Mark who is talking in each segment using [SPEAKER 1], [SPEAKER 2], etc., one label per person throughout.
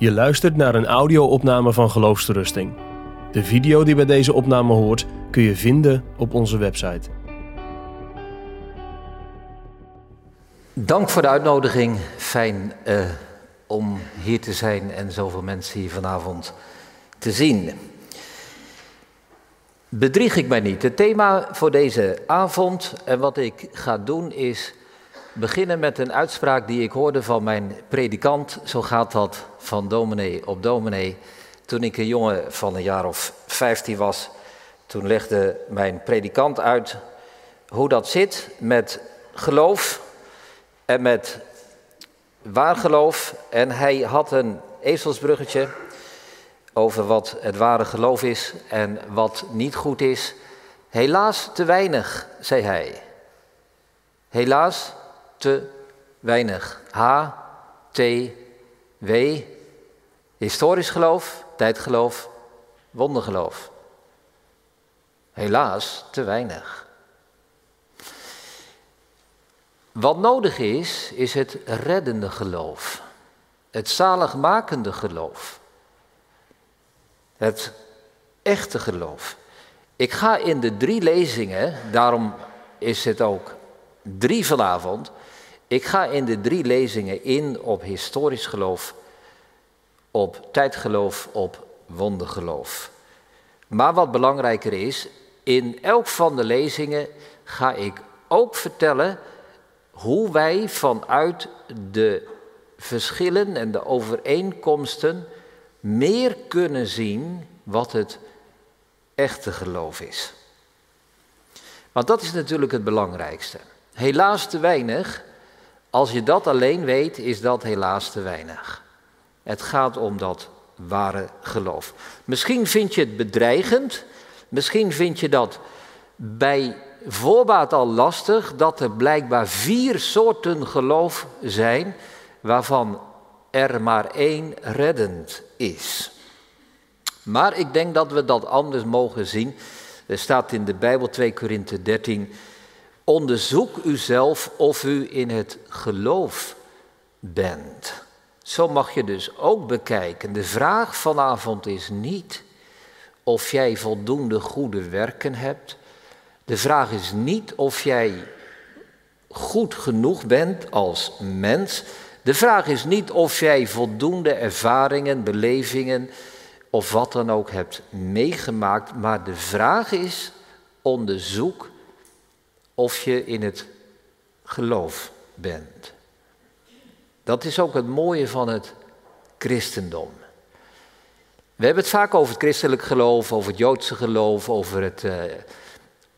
[SPEAKER 1] Je luistert naar een audio-opname van Geloofsterusting. De video die bij deze opname hoort kun je vinden op onze website.
[SPEAKER 2] Dank voor de uitnodiging. Fijn uh, om hier te zijn en zoveel mensen hier vanavond te zien. Bedrieg ik mij niet. Het thema voor deze avond en wat ik ga doen is beginnen met een uitspraak die ik hoorde van mijn predikant. Zo gaat dat van dominee op dominee. Toen ik een jongen van een jaar of 15 was, toen legde mijn predikant uit hoe dat zit met geloof en met waar geloof. En hij had een ezelsbruggetje over wat het ware geloof is en wat niet goed is. Helaas te weinig, zei hij. Helaas te weinig. H, T, W. Historisch geloof, tijdgeloof, wondergeloof. Helaas te weinig. Wat nodig is, is het reddende geloof. Het zaligmakende geloof. Het echte geloof. Ik ga in de drie lezingen, daarom is het ook drie vanavond. Ik ga in de drie lezingen in op historisch geloof, op tijdgeloof, op wondergeloof. Maar wat belangrijker is, in elk van de lezingen ga ik ook vertellen hoe wij vanuit de verschillen en de overeenkomsten meer kunnen zien wat het echte geloof is. Want dat is natuurlijk het belangrijkste. Helaas te weinig. Als je dat alleen weet, is dat helaas te weinig. Het gaat om dat ware geloof. Misschien vind je het bedreigend. Misschien vind je dat bij voorbaat al lastig dat er blijkbaar vier soorten geloof zijn, waarvan er maar één reddend is. Maar ik denk dat we dat anders mogen zien. Er staat in de Bijbel 2 Korinthe 13, onderzoek uzelf of u in het geloof bent. Zo mag je dus ook bekijken. De vraag vanavond is niet of jij voldoende goede werken hebt. De vraag is niet of jij goed genoeg bent als mens. De vraag is niet of jij voldoende ervaringen, belevingen of wat dan ook hebt meegemaakt. Maar de vraag is: onderzoek of je in het geloof bent. Dat is ook het mooie van het christendom. We hebben het vaak over het christelijk geloof, over het joodse geloof, over het uh,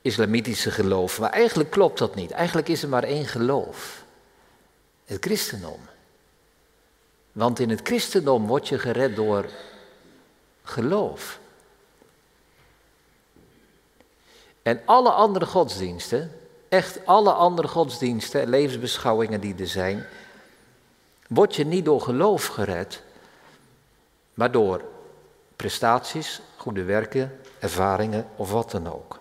[SPEAKER 2] islamitische geloof. Maar eigenlijk klopt dat niet. Eigenlijk is er maar één geloof. Het christendom. Want in het christendom word je gered door geloof. En alle andere godsdiensten, echt alle andere godsdiensten en levensbeschouwingen die er zijn, word je niet door geloof gered, maar door prestaties, goede werken, ervaringen of wat dan ook.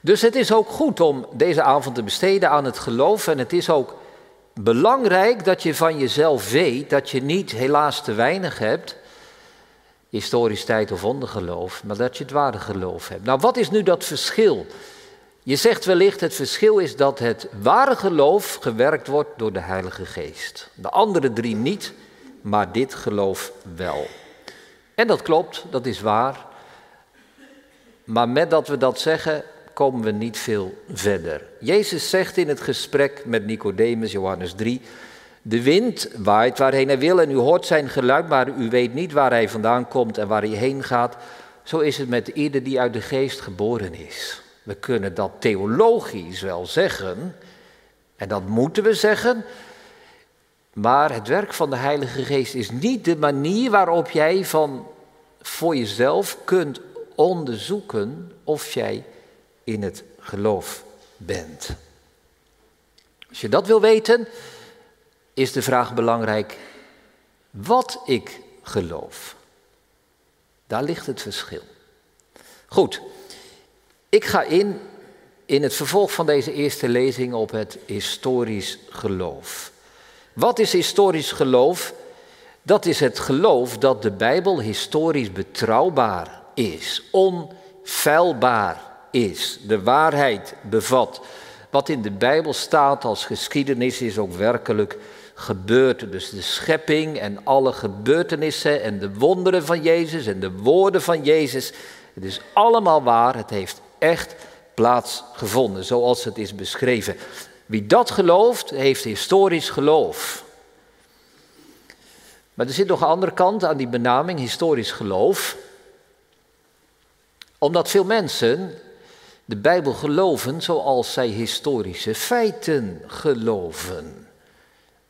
[SPEAKER 2] Dus het is ook goed om deze avond te besteden aan het geloof en het is ook belangrijk dat je van jezelf weet dat je niet helaas te weinig hebt, historisch tijd of ondergeloof, maar dat je het ware geloof hebt. Nou, wat is nu dat verschil? Je zegt wellicht het verschil is dat het ware geloof gewerkt wordt door de Heilige Geest. De andere drie niet, maar dit geloof wel. En dat klopt, dat is waar. Maar met dat we dat zeggen, komen we niet veel verder. Jezus zegt in het gesprek met Nicodemus, Johannes 3, de wind waait waarheen hij wil en u hoort zijn geluid, maar u weet niet waar hij vandaan komt en waar hij heen gaat. Zo is het met ieder die uit de geest geboren is. We kunnen dat theologisch wel zeggen, en dat moeten we zeggen, maar het werk van de Heilige Geest is niet de manier waarop jij van voor jezelf kunt onderzoeken of jij in het geloof bent. Als je dat wil weten, is de vraag belangrijk wat ik geloof. Daar ligt het verschil. Goed, ik ga in in het vervolg van deze eerste lezing op het historisch geloof. Wat is historisch geloof? Dat is het geloof dat de Bijbel historisch betrouwbaar is, onfeilbaar is, de waarheid bevat. Wat in de Bijbel staat als geschiedenis is ook werkelijk gebeurd. Dus de schepping en alle gebeurtenissen en de wonderen van Jezus en de woorden van Jezus. Het is allemaal waar, het heeft echt plaatsgevonden, zoals het is beschreven. Wie dat gelooft, heeft historisch geloof. Maar er zit nog een andere kant aan die benaming, historisch geloof. Omdat veel mensen de Bijbel geloven zoals zij historische feiten geloven.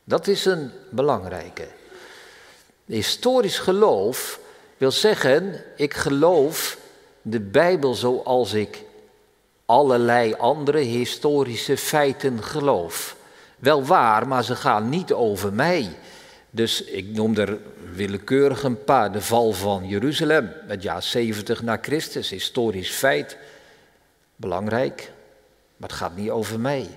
[SPEAKER 2] Dat is een belangrijke. Historisch geloof wil zeggen, ik geloof de Bijbel zoals ik allerlei andere historische feiten geloof. Wel waar, maar ze gaan niet over mij. Dus ik noem er willekeurig een paar. De val van Jeruzalem, het jaar 70 na Christus, historisch feit. Belangrijk, maar het gaat niet over mij.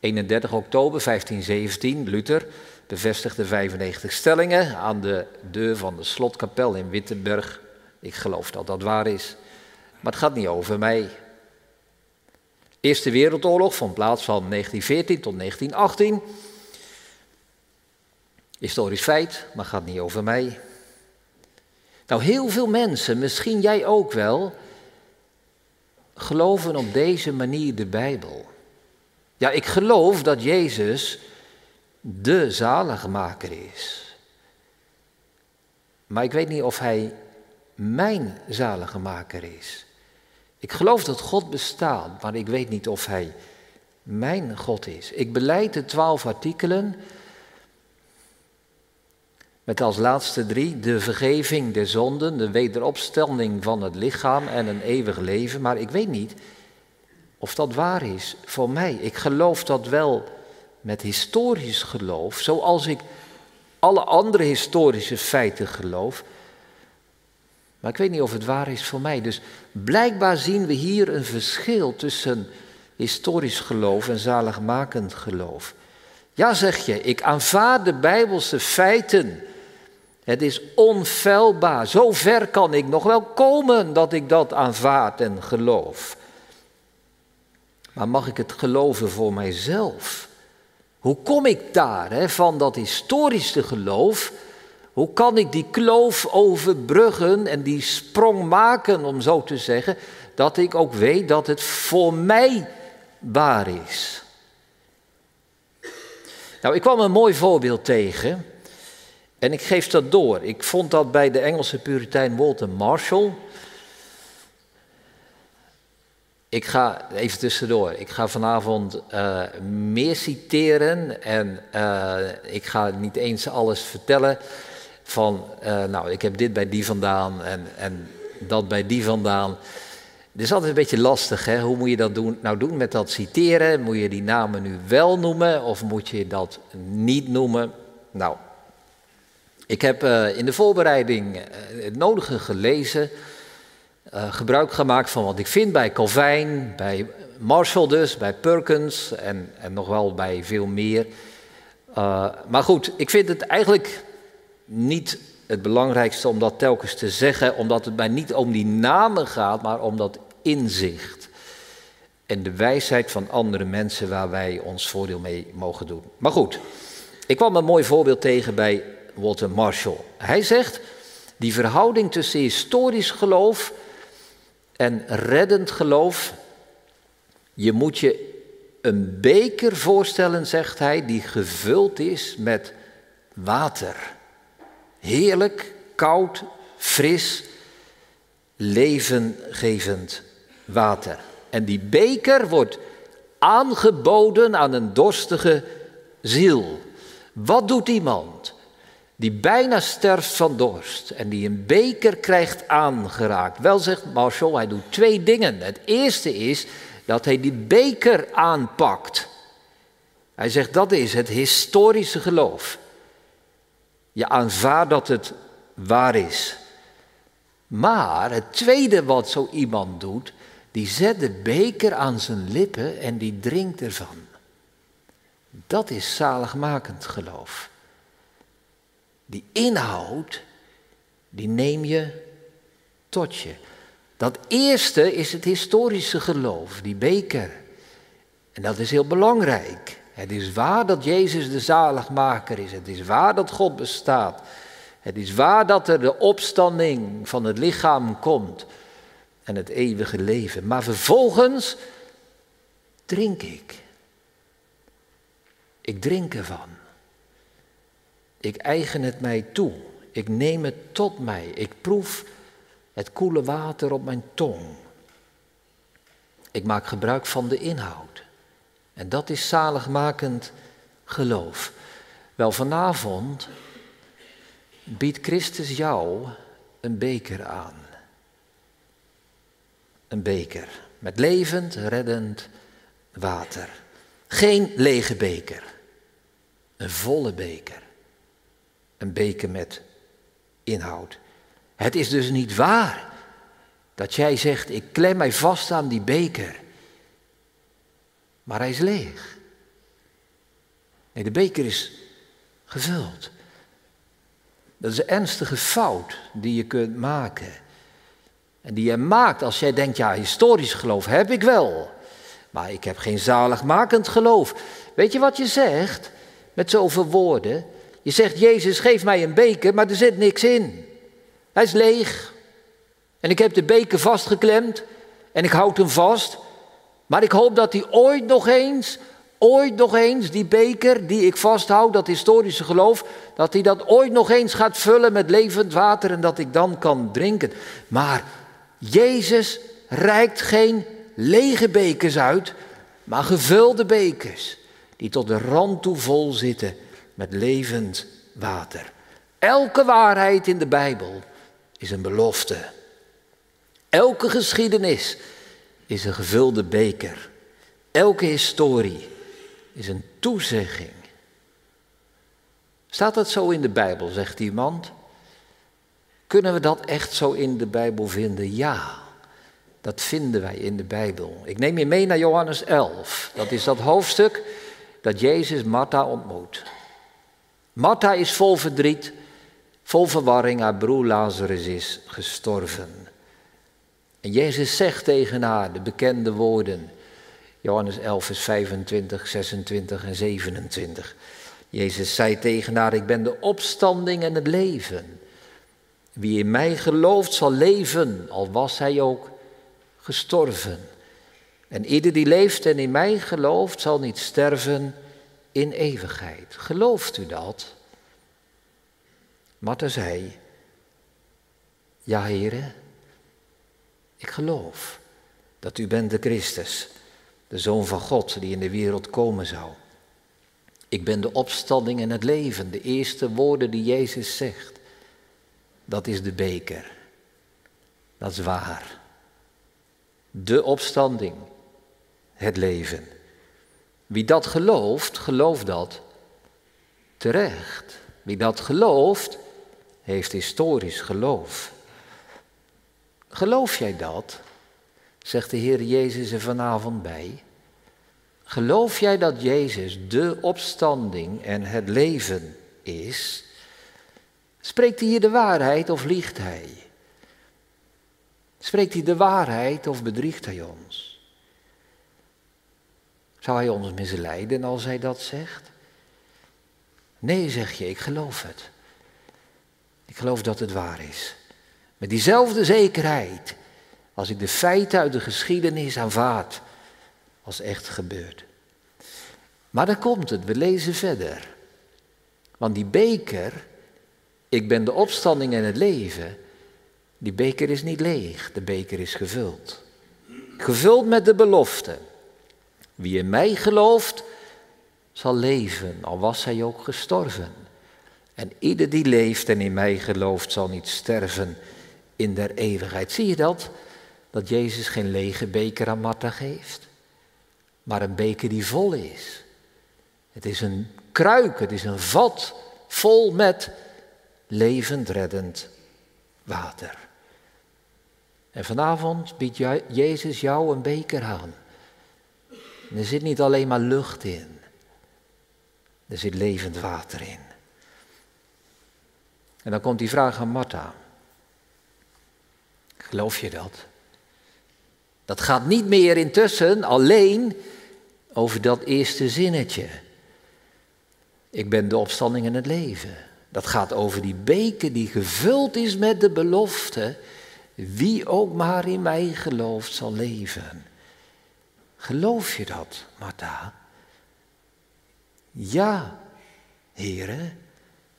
[SPEAKER 2] 31 oktober 1517, Luther bevestigde 95 stellingen aan de deur van de slotkapel in Wittenberg. Ik geloof dat dat waar is. Maar het gaat niet over mij. Eerste Wereldoorlog vond plaats van 1914 tot 1918. Historisch feit, maar gaat niet over mij. Nou, heel veel mensen, misschien jij ook wel, geloven op deze manier de Bijbel. Ja, ik geloof dat Jezus de zaligmaker is. Maar ik weet niet of hij mijn zaligmaker is. Ik geloof dat God bestaat, maar ik weet niet of hij mijn God is. Ik beleid de twaalf artikelen met als laatste drie de vergeving der zonden, de wederopstelling van het lichaam en een eeuwig leven. Maar ik weet niet of dat waar is voor mij. Ik geloof dat wel met historisch geloof, zoals ik alle andere historische feiten geloof. Maar ik weet niet of het waar is voor mij. Dus blijkbaar zien we hier een verschil tussen historisch geloof en zaligmakend geloof. Ja, zeg je, ik aanvaard de Bijbelse feiten. Het is onfeilbaar. Zo ver kan ik nog wel komen dat ik dat aanvaard en geloof. Maar mag ik het geloven voor mijzelf? Hoe kom ik daar hè, van dat historische geloof? Hoe kan ik die kloof overbruggen en die sprong maken, om zo te zeggen, dat ik ook weet dat het voor mij waar is? Nou, ik kwam een mooi voorbeeld tegen en ik geef dat door. Ik vond dat bij de Engelse puritein Walter Marshall. Ik ga even tussendoor. Ik ga vanavond uh, meer citeren en uh, ik ga niet eens alles vertellen van, uh, nou, ik heb dit bij die vandaan en, en dat bij die vandaan. Het is altijd een beetje lastig, hè? hoe moet je dat doen, nou doen met dat citeren? Moet je die namen nu wel noemen of moet je dat niet noemen? Nou, ik heb uh, in de voorbereiding het nodige gelezen gebruik gemaakt van wat ik vind bij Calvijn, bij Marshall dus, bij Perkins en, en nog wel bij veel meer. Maar goed, ik vind het eigenlijk niet het belangrijkste om dat telkens te zeggen, omdat het mij niet om die namen gaat, maar om dat inzicht. En de wijsheid van andere mensen waar wij ons voordeel mee mogen doen. Maar goed, ik kwam een mooi voorbeeld tegen bij Walter Marshall. Hij zegt, die verhouding tussen historisch geloof en reddend geloof. Je moet je een beker voorstellen, zegt hij, die gevuld is met water. Heerlijk, koud, fris, levengevend water. En die beker wordt aangeboden aan een dorstige ziel. Wat doet iemand die bijna sterft van dorst en die een beker krijgt aangeraakt. Wel zegt Marshall, hij doet twee dingen. Het eerste is dat hij die beker aanpakt. Hij zegt dat is het historische geloof. Je aanvaardt dat het waar is. Maar het tweede wat zo iemand doet, die zet de beker aan zijn lippen en die drinkt ervan. Dat is zaligmakend geloof. Die inhoud, die neem je tot je. Dat eerste is het historische geloof, die beker. En dat is heel belangrijk. Het is waar dat Jezus de zaligmaker is. Het is waar dat God bestaat. Het is waar dat er de opstanding van het lichaam komt en het eeuwige leven. Maar vervolgens drink ik. Ik drink ervan. Ik eigen het mij toe. Ik neem het tot mij. Ik proef het koele water op mijn tong. Ik maak gebruik van de inhoud. En dat is zaligmakend geloof. Wel, vanavond biedt Christus jou een beker aan. Een beker met levend, reddend water. Geen lege beker, een volle beker. Een beker met inhoud. Het is dus niet waar dat jij zegt, ik klem mij vast aan die beker. Maar hij is leeg. Nee, de beker is gevuld. Dat is een ernstige fout die je kunt maken. En die je maakt als jij denkt, ja, historisch geloof heb ik wel. Maar ik heb geen zaligmakend geloof. Weet je wat je zegt met zoveel woorden? Je zegt, Jezus, geef mij een beker, maar er zit niks in. Hij is leeg. En ik heb de beker vastgeklemd en ik houd hem vast. Maar ik hoop dat hij ooit nog eens, ooit nog eens, die beker die ik vasthoud, dat historische geloof, dat hij dat ooit nog eens gaat vullen met levend water en dat ik dan kan drinken. Maar Jezus reikt geen lege bekers uit, maar gevulde bekers die tot de rand toe vol zitten met levend water. Elke waarheid in de Bijbel is een belofte. Elke geschiedenis is een gevulde beker. Elke historie is een toezegging. Staat dat zo in de Bijbel, zegt iemand? Kunnen we dat echt zo in de Bijbel vinden? Ja, dat vinden wij in de Bijbel. Ik neem je mee naar Johannes 11. Dat is dat hoofdstuk dat Jezus Martha ontmoet. Martha is vol verdriet, vol verwarring. Haar broer Lazarus is gestorven. En Jezus zegt tegen haar de bekende woorden. Johannes 11, vers 25, 26 en 27. Jezus zei tegen haar, ik ben de opstanding en het leven. Wie in mij gelooft zal leven, al was hij ook gestorven. En ieder die leeft en in mij gelooft zal niet sterven in eeuwigheid. Gelooft u dat? Martha zei, ja heren, ik geloof dat u bent de Christus, de Zoon van God die in de wereld komen zou. Ik ben de opstanding en het leven, de eerste woorden die Jezus zegt. Dat is de beker. Dat is waar. De opstanding, het leven. Wie dat gelooft, gelooft dat terecht. Wie dat gelooft, heeft historisch geloof. Geloof jij dat? Zegt de Heer Jezus er vanavond bij. Geloof jij dat Jezus de opstanding en het leven is? Spreekt hij hier de waarheid of liegt hij? Spreekt hij de waarheid of bedriegt hij ons? Zou hij ons misleiden als hij dat zegt? Nee, zeg je, ik geloof het. Ik geloof dat het waar is. Met diezelfde zekerheid als ik de feiten uit de geschiedenis aanvaard als echt gebeurd. Maar dan komt het, we lezen verder. Want die beker, ik ben de opstanding en het leven, die beker is niet leeg, de beker is gevuld. Gevuld met de belofte. Wie in mij gelooft, zal leven, al was hij ook gestorven. En ieder die leeft en in mij gelooft, zal niet sterven in der eeuwigheid. Zie je dat? Dat Jezus geen lege beker aan Martha geeft, maar een beker die vol is. Het is een kruik, het is een vat vol met levend reddend water. En vanavond biedt Jezus jou een beker aan. Er zit niet alleen maar lucht in, er zit levend water in. En dan komt die vraag aan Martha. Geloof je dat? Dat gaat niet meer intussen alleen over dat eerste zinnetje. Ik ben de opstanding en het leven. Dat gaat over die beker die gevuld is met de belofte. Wie ook maar in mij gelooft zal leven. Geloof je dat, Martha? Ja, heren,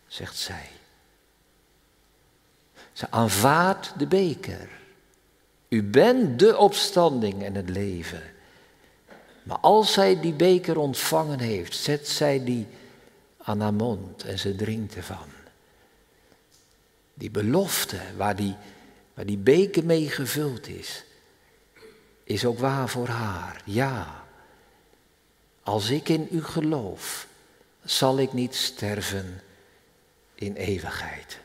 [SPEAKER 2] zegt zij. Ze aanvaardt de beker. U bent de opstanding en het leven. Maar als zij die beker ontvangen heeft, zet zij die aan haar mond en ze drinkt ervan. Die belofte waar die, waar die beker mee gevuld is, is ook waar voor haar. Ja, als ik in u geloof, zal ik niet sterven in eeuwigheid.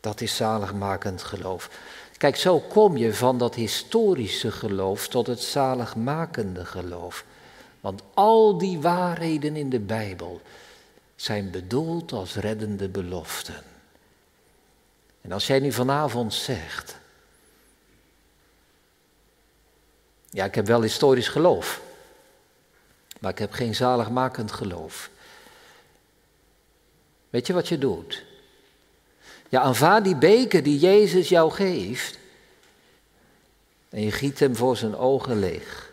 [SPEAKER 2] Dat is zaligmakend geloof. Kijk, zo kom je van dat historische geloof tot het zaligmakende geloof. Want al die waarheden in de Bijbel zijn bedoeld als reddende beloften. En als jij nu vanavond zegt, ja, ik heb wel historisch geloof, maar ik heb geen zaligmakend geloof. Weet je wat je doet? Ja, aanvaard die beker die Jezus jou geeft. En je giet hem voor zijn ogen leeg.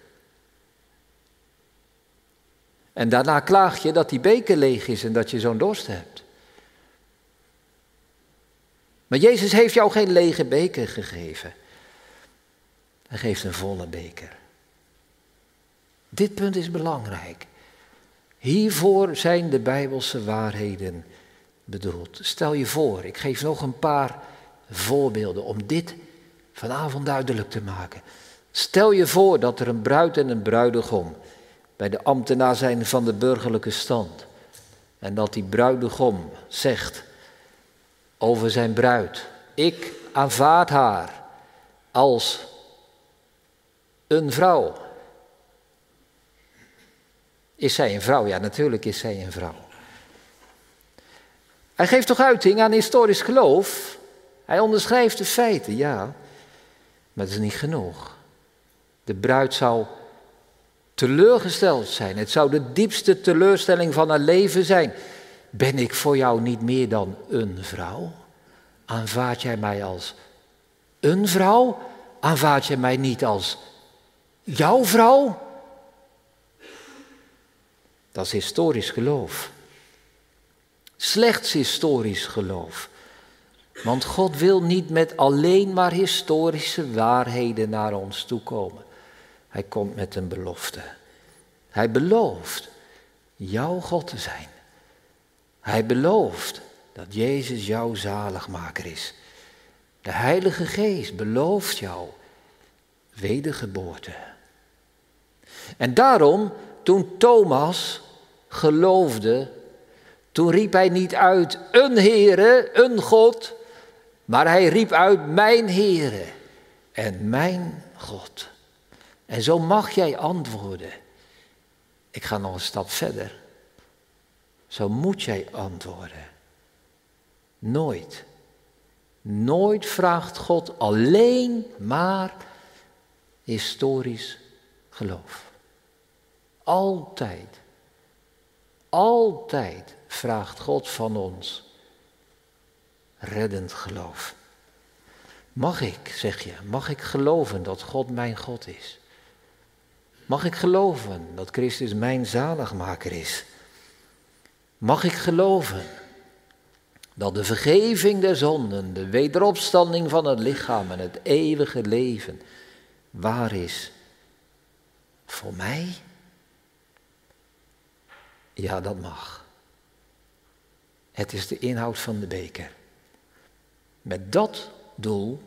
[SPEAKER 2] En daarna klaag je dat die beker leeg is en dat je zo'n dorst hebt. Maar Jezus heeft jou geen lege beker gegeven. Hij geeft een volle beker. Dit punt is belangrijk. Hiervoor zijn de Bijbelse waarheden bedoeld. Stel je voor, ik geef nog een paar voorbeelden om dit vanavond duidelijk te maken. Stel je voor dat er een bruid en een bruidegom bij de ambtenaar zijn van de burgerlijke stand. En dat die bruidegom zegt over zijn bruid: Ik aanvaard haar als een vrouw. Is zij een vrouw? Ja, natuurlijk is zij een vrouw. Hij geeft toch uiting aan historisch geloof? Hij onderschrijft de feiten, ja. Maar dat is niet genoeg. De bruid zou teleurgesteld zijn. Het zou de diepste teleurstelling van haar leven zijn. Ben ik voor jou niet meer dan een vrouw? Aanvaard jij mij als een vrouw? Aanvaard jij mij niet als jouw vrouw? Dat is historisch geloof. Slechts historisch geloof. Want God wil niet met alleen maar historische waarheden naar ons toe komen. Hij komt met een belofte. Hij belooft jouw God te zijn. Hij belooft dat Jezus jouw zaligmaker is. De Heilige Geest belooft jou wedergeboorte. En daarom, toen Thomas geloofde, toen riep hij niet uit een Heere, een God, maar hij riep uit mijn Heere en mijn God. En zo mag jij antwoorden. Ik ga nog een stap verder. Zo moet jij antwoorden. Nooit. Nooit vraagt God alleen maar historisch geloof. Altijd. Altijd vraagt God van ons reddend geloof. Mag ik, zeg je, mag ik geloven dat God mijn God is? Mag ik geloven dat Christus mijn zaligmaker is? Mag ik geloven dat de vergeving der zonden, de wederopstanding van het lichaam en het eeuwige leven waar is voor mij? Ja, dat mag. Het is de inhoud van de beker. Met dat doel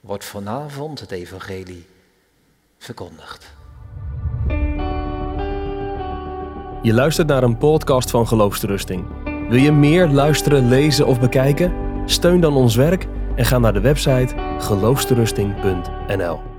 [SPEAKER 2] wordt vanavond het evangelie verkondigd.
[SPEAKER 1] Je luistert naar een podcast van Geloofsterusting. Wil je meer luisteren, lezen of bekijken? Steun dan ons werk en ga naar de website geloofsterusting.nl.